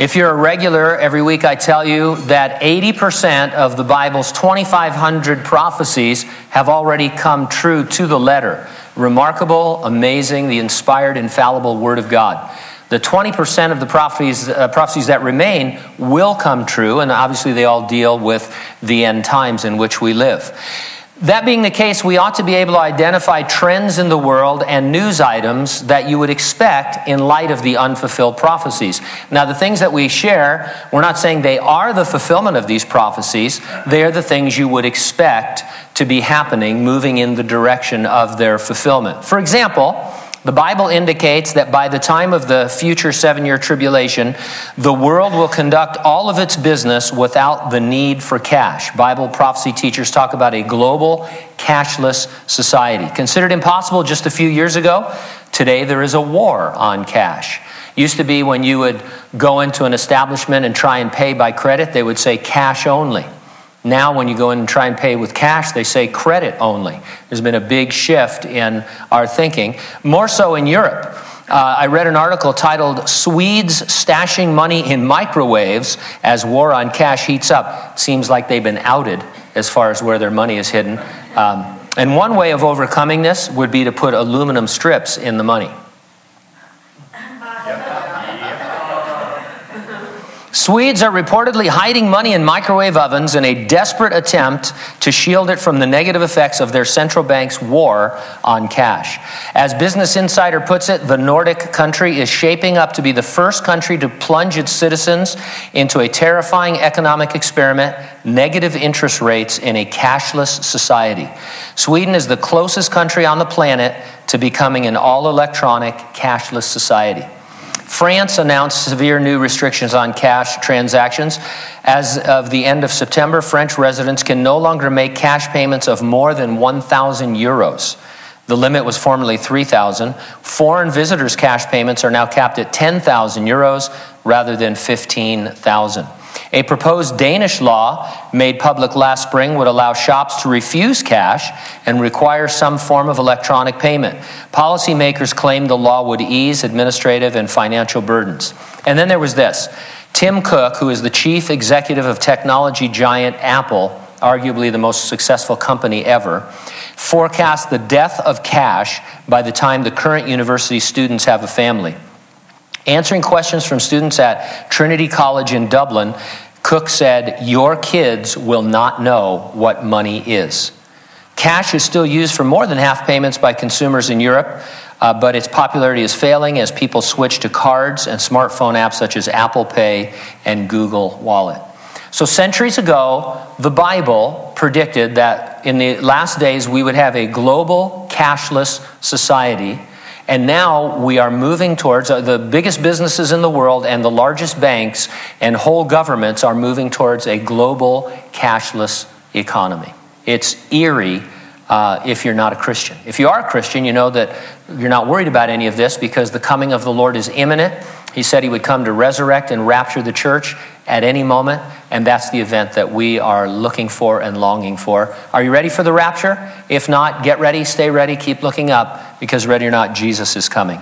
If you're a regular, every week I tell you that 80% of the Bible's 2,500 prophecies have already come true to the letter. Remarkable, amazing, the inspired, infallible Word of God. The 20% of the prophecies, uh, prophecies that remain will come true, and obviously they all deal with the end times in which we live. That being the case, we ought to be able to identify trends in the world and news items that you would expect in light of the unfulfilled prophecies. Now, the things that we share, we're not saying they are the fulfillment of these prophecies, they are the things you would expect to be happening, moving in the direction of their fulfillment. For example, the Bible indicates that by the time of the future seven year tribulation, the world will conduct all of its business without the need for cash. Bible prophecy teachers talk about a global cashless society. Considered impossible just a few years ago, today there is a war on cash. Used to be when you would go into an establishment and try and pay by credit, they would say cash only. Now, when you go in and try and pay with cash, they say credit only. There's been a big shift in our thinking, more so in Europe. Uh, I read an article titled Swedes Stashing Money in Microwaves as War on Cash Heats Up. Seems like they've been outed as far as where their money is hidden. Um, and one way of overcoming this would be to put aluminum strips in the money. Swedes are reportedly hiding money in microwave ovens in a desperate attempt to shield it from the negative effects of their central bank's war on cash. As Business Insider puts it, the Nordic country is shaping up to be the first country to plunge its citizens into a terrifying economic experiment negative interest rates in a cashless society. Sweden is the closest country on the planet to becoming an all electronic, cashless society. France announced severe new restrictions on cash transactions. As of the end of September, French residents can no longer make cash payments of more than 1,000 euros. The limit was formerly 3,000. Foreign visitors' cash payments are now capped at 10,000 euros rather than 15,000. A proposed Danish law made public last spring would allow shops to refuse cash and require some form of electronic payment. Policymakers claimed the law would ease administrative and financial burdens. And then there was this Tim Cook, who is the chief executive of technology giant Apple, arguably the most successful company ever, forecast the death of cash by the time the current university students have a family. Answering questions from students at Trinity College in Dublin, Cook said, Your kids will not know what money is. Cash is still used for more than half payments by consumers in Europe, uh, but its popularity is failing as people switch to cards and smartphone apps such as Apple Pay and Google Wallet. So, centuries ago, the Bible predicted that in the last days we would have a global cashless society and now we are moving towards uh, the biggest businesses in the world and the largest banks and whole governments are moving towards a global cashless economy. It's eerie uh, if you're not a Christian. If you are a Christian, you know that you're not worried about any of this because the coming of the Lord is imminent. He said he would come to resurrect and rapture the church at any moment, and that's the event that we are looking for and longing for. Are you ready for the rapture? If not, get ready, stay ready, keep looking up, because ready or not, Jesus is coming.